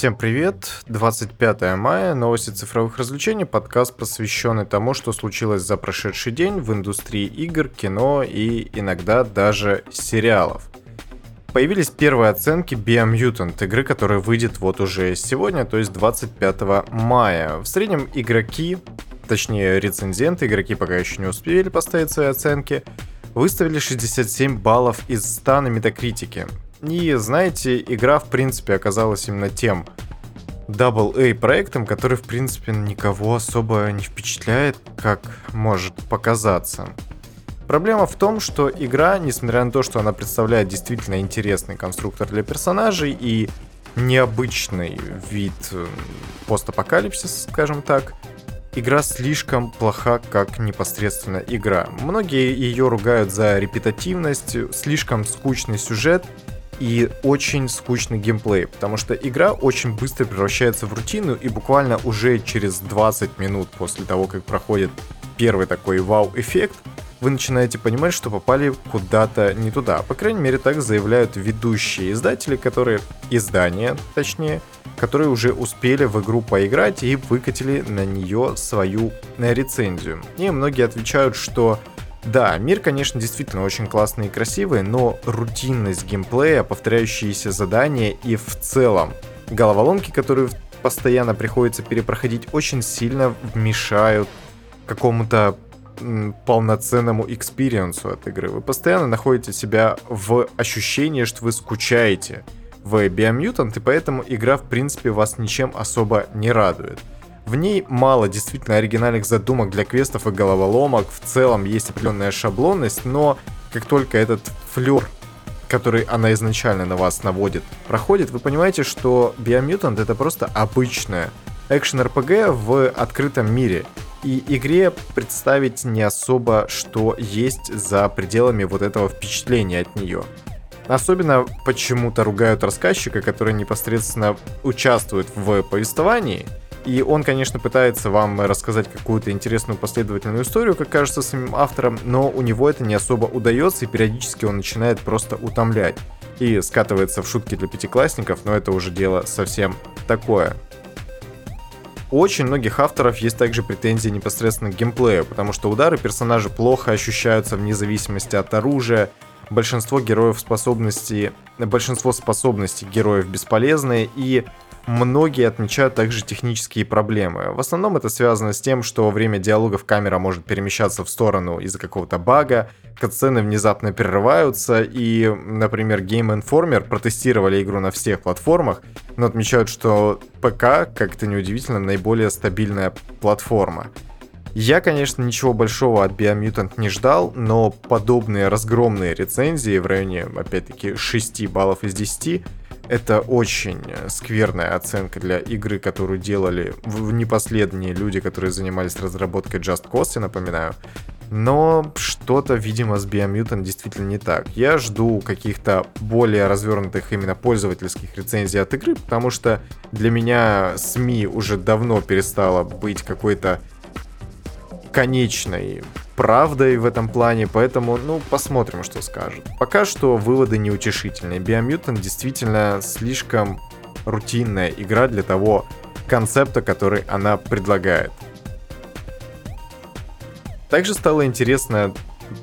Всем привет! 25 мая, новости цифровых развлечений, подкаст, посвященный тому, что случилось за прошедший день в индустрии игр, кино и иногда даже сериалов. Появились первые оценки Biomutant, игры, которая выйдет вот уже сегодня, то есть 25 мая. В среднем игроки, точнее рецензенты, игроки пока еще не успели поставить свои оценки, выставили 67 баллов из 100 на метакритике. И, знаете, игра, в принципе, оказалась именно тем AA проектом, который, в принципе, никого особо не впечатляет, как может показаться. Проблема в том, что игра, несмотря на то, что она представляет действительно интересный конструктор для персонажей и необычный вид э, постапокалипсис, скажем так, игра слишком плоха, как непосредственно игра. Многие ее ругают за репетативность, слишком скучный сюжет и очень скучный геймплей, потому что игра очень быстро превращается в рутину, и буквально уже через 20 минут после того, как проходит первый такой вау-эффект, вы начинаете понимать, что попали куда-то не туда. По крайней мере, так заявляют ведущие издатели, которые... Издания, точнее, которые уже успели в игру поиграть и выкатили на нее свою рецензию. И многие отвечают, что да, мир, конечно, действительно очень классный и красивый, но рутинность геймплея, повторяющиеся задания и в целом головоломки, которые постоянно приходится перепроходить, очень сильно мешают какому-то полноценному experience у от игры. Вы постоянно находите себя в ощущении, что вы скучаете в Biomutant, и поэтому игра, в принципе, вас ничем особо не радует. В ней мало действительно оригинальных задумок для квестов и головоломок, в целом есть определенная шаблонность, но как только этот флер который она изначально на вас наводит, проходит, вы понимаете, что Biomutant это просто обычная экшен-РПГ в открытом мире. И игре представить не особо, что есть за пределами вот этого впечатления от нее. Особенно почему-то ругают рассказчика, который непосредственно участвует в повествовании, и он, конечно, пытается вам рассказать какую-то интересную последовательную историю, как кажется самим автором, но у него это не особо удается, и периодически он начинает просто утомлять. И скатывается в шутки для пятиклассников, но это уже дело совсем такое. У очень многих авторов есть также претензии непосредственно к геймплею, потому что удары персонажа плохо ощущаются вне зависимости от оружия, большинство героев способностей, большинство способностей героев бесполезные, и Многие отмечают также технические проблемы. В основном это связано с тем, что во время диалогов камера может перемещаться в сторону из-за какого-то бага, катсцены внезапно прерываются, и, например, Game Informer протестировали игру на всех платформах, но отмечают, что ПК, как-то неудивительно, наиболее стабильная платформа. Я, конечно, ничего большого от Biomutant не ждал, но подобные разгромные рецензии в районе, опять-таки, 6 баллов из 10 это очень скверная оценка для игры, которую делали в непоследние люди, которые занимались разработкой Just Cause, я напоминаю. Но что-то, видимо, с Biomutant действительно не так. Я жду каких-то более развернутых именно пользовательских рецензий от игры, потому что для меня СМИ уже давно перестала быть какой-то конечной правдой в этом плане, поэтому, ну, посмотрим, что скажут. Пока что выводы неутешительные. Biomutant действительно слишком рутинная игра для того концепта, который она предлагает. Также стала интересная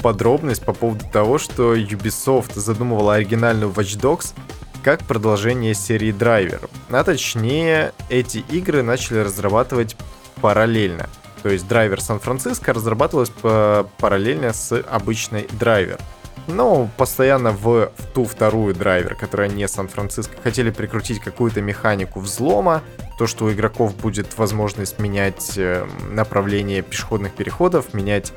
подробность по поводу того, что Ubisoft задумывала оригинальную Watch Dogs как продолжение серии Driver. А точнее, эти игры начали разрабатывать параллельно – то есть драйвер Сан-Франциско разрабатывалась параллельно с обычной драйвер. Но постоянно в, в ту вторую драйвер, которая не Сан-Франциско, хотели прикрутить какую-то механику взлома, то, что у игроков будет возможность менять э, направление пешеходных переходов, менять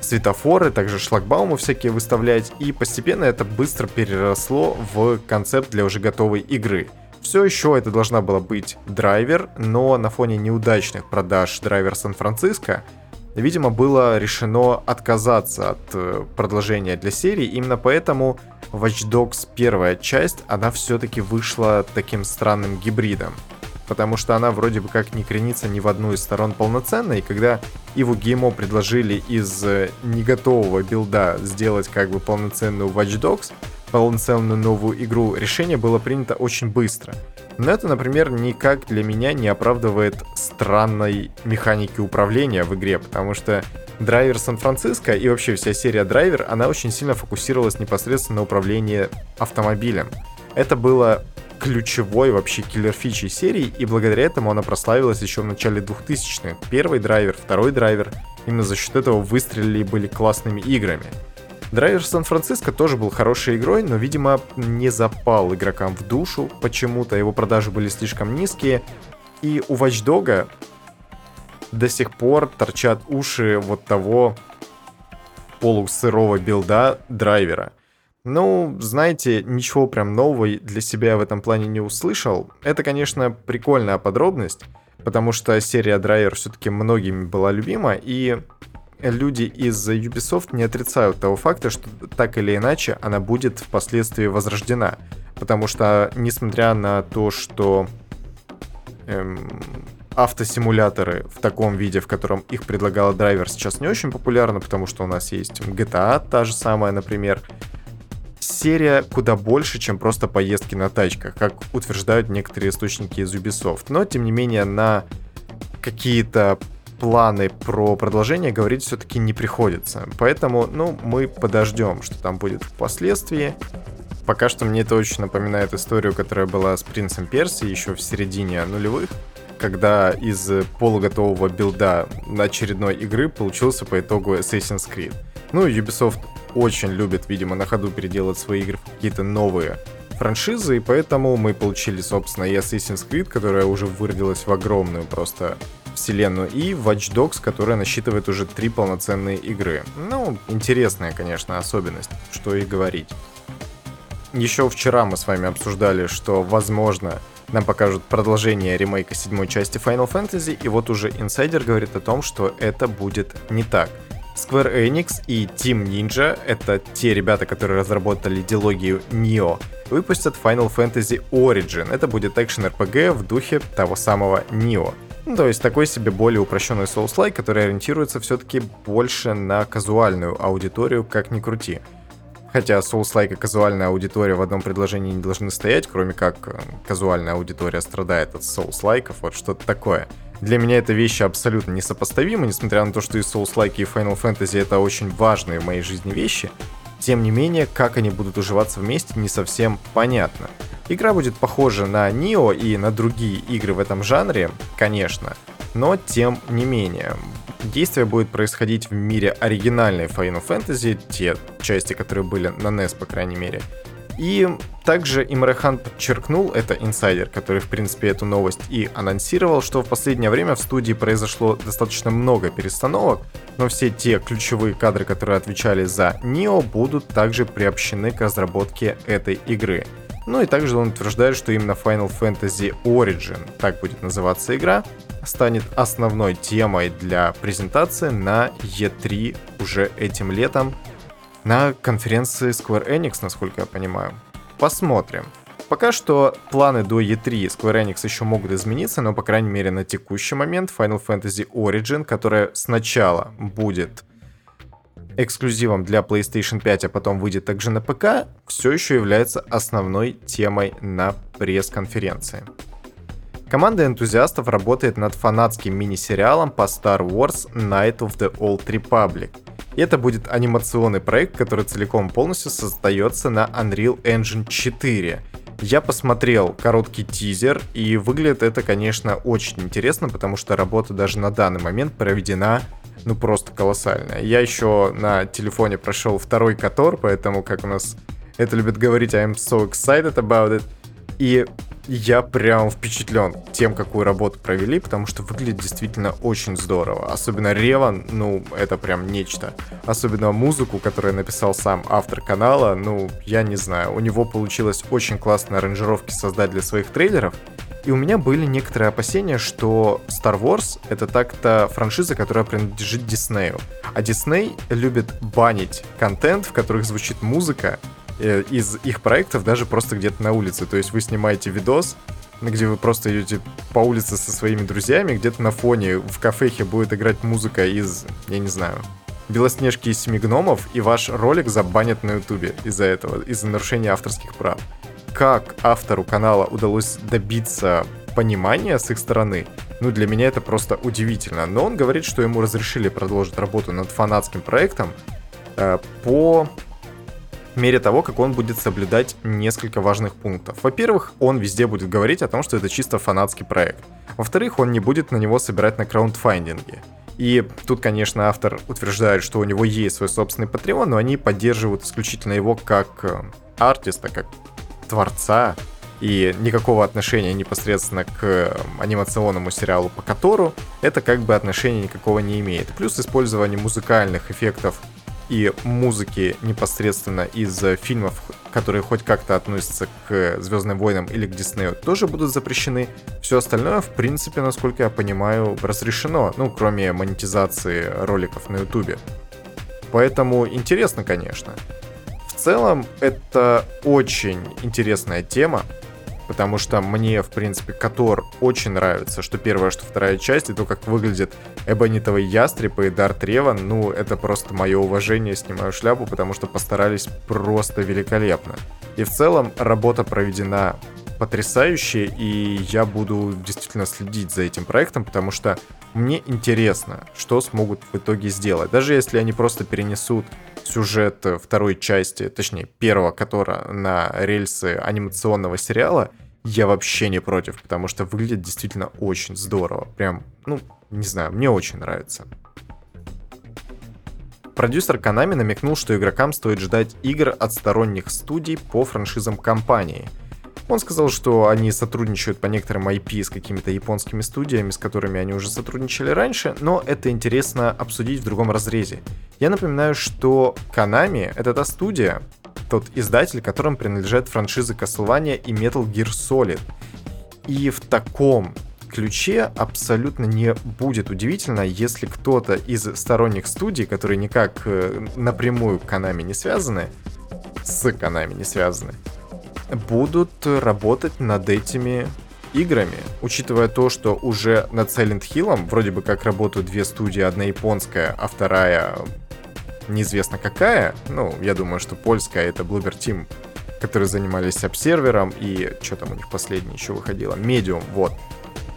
светофоры, также шлагбаумы всякие выставлять, и постепенно это быстро переросло в концепт для уже готовой игры. Все еще это должна была быть драйвер, но на фоне неудачных продаж драйвер Сан-Франциско, видимо, было решено отказаться от э, продолжения для серии. Именно поэтому Watch Dogs первая часть, она все-таки вышла таким странным гибридом. Потому что она вроде бы как не кренится ни в одну из сторон полноценно, и когда Иву Геймо предложили из э, неготового билда сделать как бы полноценную Watch Dogs, полноценную новую игру, решение было принято очень быстро. Но это, например, никак для меня не оправдывает странной механики управления в игре, потому что драйвер Сан-Франциско и вообще вся серия драйвер, она очень сильно фокусировалась непосредственно на управлении автомобилем. Это было ключевой вообще киллер фичей серии, и благодаря этому она прославилась еще в начале 2000-х. Первый драйвер, второй драйвер, именно за счет этого выстрелили и были классными играми. Драйвер Сан-Франциско тоже был хорошей игрой, но, видимо, не запал игрокам в душу почему-то, его продажи были слишком низкие, и у Watch Dog до сих пор торчат уши вот того полусырого билда драйвера. Ну, знаете, ничего прям нового для себя в этом плане не услышал. Это, конечно, прикольная подробность, потому что серия Драйвер все-таки многими была любима, и люди из Ubisoft не отрицают того факта, что так или иначе она будет впоследствии возрождена. Потому что, несмотря на то, что эм, автосимуляторы в таком виде, в котором их предлагала драйвер, сейчас не очень популярны, потому что у нас есть GTA, та же самая, например. Серия куда больше, чем просто поездки на тачках, как утверждают некоторые источники из Ubisoft. Но, тем не менее, на какие-то планы про продолжение говорить все-таки не приходится. Поэтому, ну, мы подождем, что там будет впоследствии. Пока что мне это очень напоминает историю, которая была с Принцем Перси еще в середине нулевых, когда из полуготового билда на очередной игры получился по итогу Assassin's Creed. Ну, Ubisoft очень любит, видимо, на ходу переделать свои игры в какие-то новые франшизы, и поэтому мы получили, собственно, и Assassin's Creed, которая уже выродилась в огромную просто вселенную, и Watch Dogs, которая насчитывает уже три полноценные игры. Ну, интересная, конечно, особенность, что и говорить. Еще вчера мы с вами обсуждали, что, возможно, нам покажут продолжение ремейка седьмой части Final Fantasy, и вот уже инсайдер говорит о том, что это будет не так. Square Enix и Team Ninja, это те ребята, которые разработали дилогию Neo, выпустят Final Fantasy Origin. Это будет экшен-РПГ в духе того самого Neo. Ну, то есть такой себе более упрощенный Souls-like, который ориентируется все-таки больше на казуальную аудиторию, как ни крути. Хотя Souls-like и казуальная аудитория в одном предложении не должны стоять, кроме как э, казуальная аудитория страдает от Souls-лайков, вот что-то такое. Для меня это вещи абсолютно несопоставимы, несмотря на то, что и Souls-like, и Final Fantasy это очень важные в моей жизни вещи. Тем не менее, как они будут уживаться вместе, не совсем понятно. Игра будет похожа на Nio и на другие игры в этом жанре, конечно, но тем не менее. Действие будет происходить в мире оригинальной Final Fantasy, те части, которые были на NES, по крайней мере. И также Имрахан подчеркнул, это инсайдер, который, в принципе, эту новость и анонсировал, что в последнее время в студии произошло достаточно много перестановок, но все те ключевые кадры, которые отвечали за Нио, будут также приобщены к разработке этой игры. Ну и также он утверждает, что именно Final Fantasy Origin, так будет называться игра, станет основной темой для презентации на E3 уже этим летом на конференции Square Enix, насколько я понимаю. Посмотрим. Пока что планы до E3 Square Enix еще могут измениться, но, по крайней мере, на текущий момент Final Fantasy Origin, которая сначала будет эксклюзивом для PlayStation 5, а потом выйдет также на ПК, все еще является основной темой на пресс-конференции. Команда энтузиастов работает над фанатским мини-сериалом по Star Wars Night of the Old Republic. И это будет анимационный проект, который целиком полностью создается на Unreal Engine 4. Я посмотрел короткий тизер, и выглядит это, конечно, очень интересно, потому что работа даже на данный момент проведена ну просто колоссальная. Я еще на телефоне прошел второй Котор, поэтому, как у нас это любят говорить, I'm so excited about it. И я прям впечатлен тем, какую работу провели, потому что выглядит действительно очень здорово. Особенно Реван, ну, это прям нечто. Особенно музыку, которую написал сам автор канала, ну, я не знаю. У него получилось очень классные аранжировки создать для своих трейлеров. И у меня были некоторые опасения, что Star Wars — это так-то франшиза, которая принадлежит Диснею. А Дисней любит банить контент, в которых звучит музыка, э, из их проектов даже просто где-то на улице. То есть вы снимаете видос, где вы просто идете по улице со своими друзьями, где-то на фоне в кафехе будет играть музыка из, я не знаю, Белоснежки из Семи Гномов, и ваш ролик забанят на Ютубе из-за этого, из-за нарушения авторских прав. Как автору канала удалось добиться понимания с их стороны, ну, для меня это просто удивительно. Но он говорит, что ему разрешили продолжить работу над фанатским проектом э, по мере того, как он будет соблюдать несколько важных пунктов. Во-первых, он везде будет говорить о том, что это чисто фанатский проект. Во-вторых, он не будет на него собирать на краундфандинге. И тут, конечно, автор утверждает, что у него есть свой собственный Patreon, но они поддерживают исключительно его как э, артиста, как творца, и никакого отношения непосредственно к э, анимационному сериалу по котору это как бы отношения никакого не имеет. Плюс использование музыкальных эффектов и музыки непосредственно из фильмов, которые хоть как-то относятся к Звездным войнам или к Диснею, тоже будут запрещены. Все остальное, в принципе, насколько я понимаю, разрешено, ну, кроме монетизации роликов на Ютубе. Поэтому интересно, конечно. В целом, это очень интересная тема, потому что мне, в принципе, Котор очень нравится, что первая, что вторая часть, и то, как выглядит Эбонитовый ястреб и Дарт Реван, ну, это просто мое уважение, снимаю шляпу, потому что постарались просто великолепно. И в целом работа проведена потрясающая, и я буду действительно следить за этим проектом, потому что мне интересно, что смогут в итоге сделать. Даже если они просто перенесут сюжет второй части, точнее первого, которая на рельсы анимационного сериала, я вообще не против, потому что выглядит действительно очень здорово. Прям, ну, не знаю, мне очень нравится. Продюсер Konami намекнул, что игрокам стоит ждать игр от сторонних студий по франшизам компании – он сказал, что они сотрудничают по некоторым IP с какими-то японскими студиями, с которыми они уже сотрудничали раньше, но это интересно обсудить в другом разрезе. Я напоминаю, что Konami — это та студия, тот издатель, которым принадлежат франшизы Castlevania и Metal Gear Solid. И в таком ключе абсолютно не будет удивительно, если кто-то из сторонних студий, которые никак э, напрямую к Konami не связаны, с Konami не связаны, будут работать над этими играми, учитывая то, что уже над Silent Hill вроде бы как работают две студии, одна японская, а вторая неизвестно какая, ну, я думаю, что польская это Bloober Team, которые занимались обсервером, и что там у них последнее еще выходило, Medium, вот,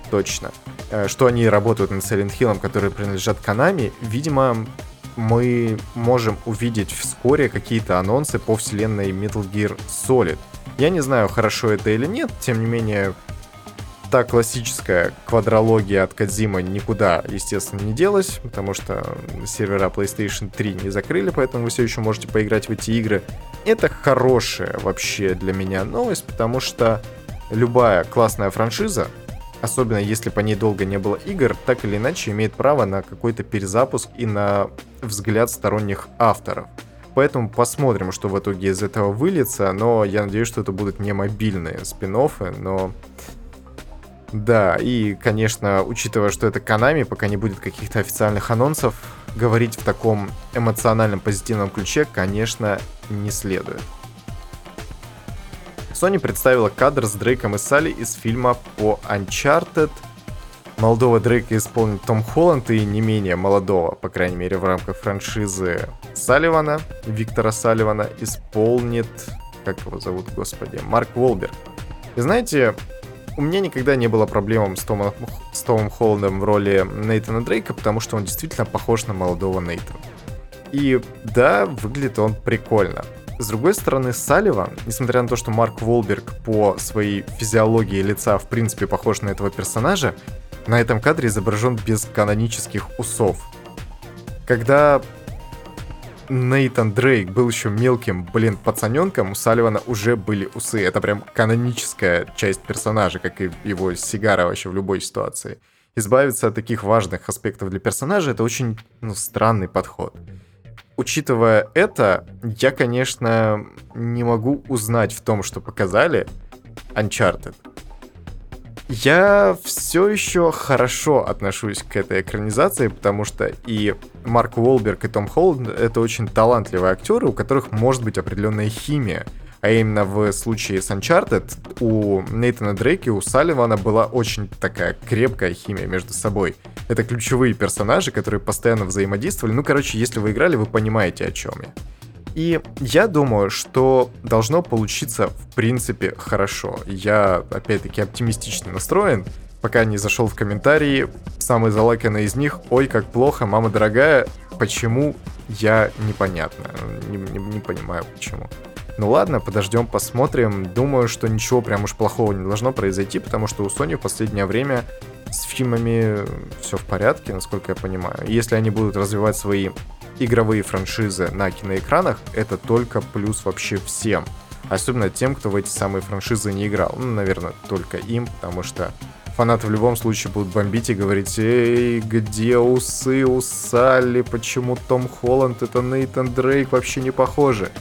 точно. Э, что они работают над Silent Hill, которые принадлежат Konami, видимо, мы можем увидеть вскоре какие-то анонсы по вселенной Metal Gear Solid. Я не знаю, хорошо это или нет, тем не менее, та классическая квадрология от Кадзима никуда, естественно, не делась, потому что сервера PlayStation 3 не закрыли, поэтому вы все еще можете поиграть в эти игры. Это хорошая вообще для меня новость, потому что любая классная франшиза, особенно если по ней долго не было игр, так или иначе имеет право на какой-то перезапуск и на взгляд сторонних авторов. Поэтому посмотрим, что в итоге из этого выльется, но я надеюсь, что это будут не мобильные спин но... Да, и, конечно, учитывая, что это Konami, пока не будет каких-то официальных анонсов, говорить в таком эмоциональном позитивном ключе, конечно, не следует. Sony представила кадр с Дрейком и Салли из фильма по Uncharted — молодого Дрейка исполнит Том Холланд и не менее молодого, по крайней мере, в рамках франшизы Салливана, Виктора Салливана, исполнит, как его зовут, господи, Марк Волберг. И знаете, у меня никогда не было проблем с Томом, с Томом Холландом в роли Нейтана Дрейка, потому что он действительно похож на молодого Нейтана. И да, выглядит он прикольно. С другой стороны, Салливан, несмотря на то, что Марк Волберг по своей физиологии лица в принципе похож на этого персонажа, на этом кадре изображен без канонических усов. Когда Нейтан Дрейк был еще мелким, блин, пацаненком, у Салливана уже были усы. Это прям каноническая часть персонажа, как и его сигара вообще в любой ситуации. Избавиться от таких важных аспектов для персонажа — это очень ну, странный подход. Учитывая это, я, конечно, не могу узнать в том, что показали Uncharted, я все еще хорошо отношусь к этой экранизации, потому что и Марк Уолберг, и Том Холланд — это очень талантливые актеры, у которых может быть определенная химия. А именно в случае с Uncharted у Нейтана и у Салливана была очень такая крепкая химия между собой. Это ключевые персонажи, которые постоянно взаимодействовали. Ну, короче, если вы играли, вы понимаете, о чем я. И я думаю, что должно получиться в принципе хорошо. Я, опять-таки, оптимистично настроен. Пока не зашел в комментарии, самый залайканный из них «Ой, как плохо, мама дорогая, почему?» Я непонятно, не, не, не понимаю почему. Ну ладно, подождем, посмотрим. Думаю, что ничего прям уж плохого не должно произойти, потому что у Sony в последнее время с фильмами все в порядке, насколько я понимаю. Если они будут развивать свои игровые франшизы на киноэкранах, это только плюс вообще всем. Особенно тем, кто в эти самые франшизы не играл. Ну, наверное, только им, потому что фанаты в любом случае будут бомбить и говорить, эй, где усы у Салли, почему Том Холланд, это Нейтан Дрейк вообще не похожи.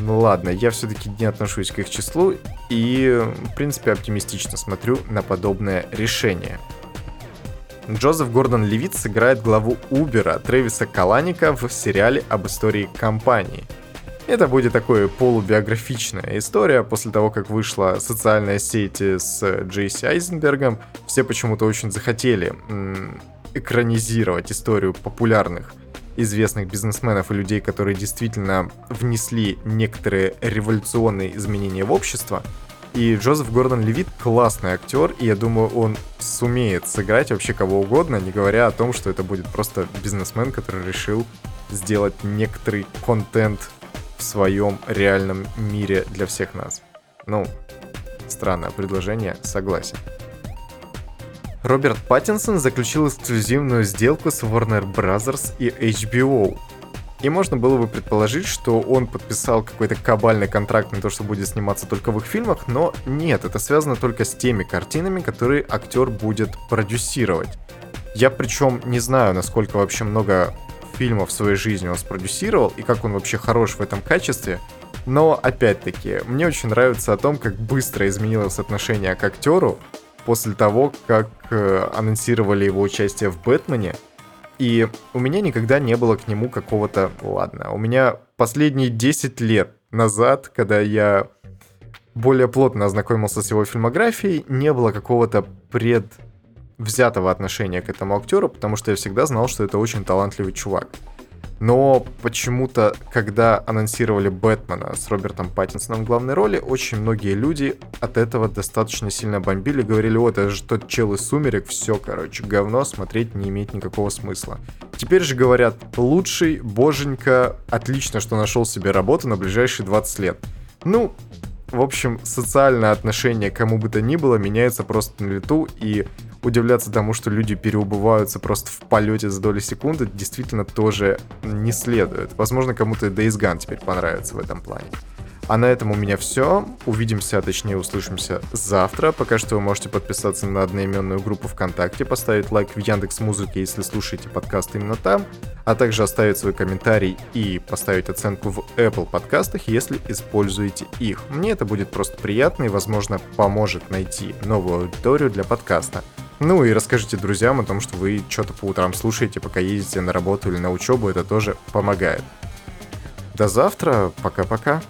Ну ладно, я все-таки не отношусь к их числу и, в принципе, оптимистично смотрю на подобное решение. Джозеф Гордон Левит сыграет главу Убера Трэвиса Каланика в сериале об истории компании. Это будет такое полубиографичная история. После того, как вышла социальная сеть с Джейси Айзенбергом, все почему-то очень захотели экранизировать историю популярных известных бизнесменов и людей, которые действительно внесли некоторые революционные изменения в общество. И Джозеф Гордон Левит классный актер, и я думаю, он сумеет сыграть вообще кого угодно, не говоря о том, что это будет просто бизнесмен, который решил сделать некоторый контент в своем реальном мире для всех нас. Ну, странное предложение, согласен. Роберт Паттинсон заключил эксклюзивную сделку с Warner Bros. и HBO. И можно было бы предположить, что он подписал какой-то кабальный контракт на то, что будет сниматься только в их фильмах, но нет, это связано только с теми картинами, которые актер будет продюсировать. Я причем не знаю, насколько вообще много фильмов в своей жизни он спродюсировал и как он вообще хорош в этом качестве, но опять-таки, мне очень нравится о том, как быстро изменилось отношение к актеру после того, как э, анонсировали его участие в Бэтмене. И у меня никогда не было к нему какого-то... Ладно, у меня последние 10 лет назад, когда я более плотно ознакомился с его фильмографией, не было какого-то предвзятого отношения к этому актеру, потому что я всегда знал, что это очень талантливый чувак. Но почему-то, когда анонсировали Бэтмена с Робертом Паттинсоном в главной роли, очень многие люди от этого достаточно сильно бомбили, говорили, вот это же тот чел из «Сумерек», все, короче, говно, смотреть не имеет никакого смысла. Теперь же говорят, лучший, боженька, отлично, что нашел себе работу на ближайшие 20 лет. Ну, в общем, социальное отношение к кому бы то ни было меняется просто на лету, и удивляться тому, что люди переубываются просто в полете за доли секунды, действительно тоже не следует. Возможно, кому-то Days Gone теперь понравится в этом плане. А на этом у меня все. Увидимся, а точнее услышимся завтра. Пока что вы можете подписаться на одноименную группу ВКонтакте, поставить лайк в Яндекс Музыке, если слушаете подкаст именно там, а также оставить свой комментарий и поставить оценку в Apple подкастах, если используете их. Мне это будет просто приятно и, возможно, поможет найти новую аудиторию для подкаста. Ну и расскажите друзьям о том, что вы что-то по утрам слушаете, пока ездите на работу или на учебу, это тоже помогает. До завтра, пока-пока.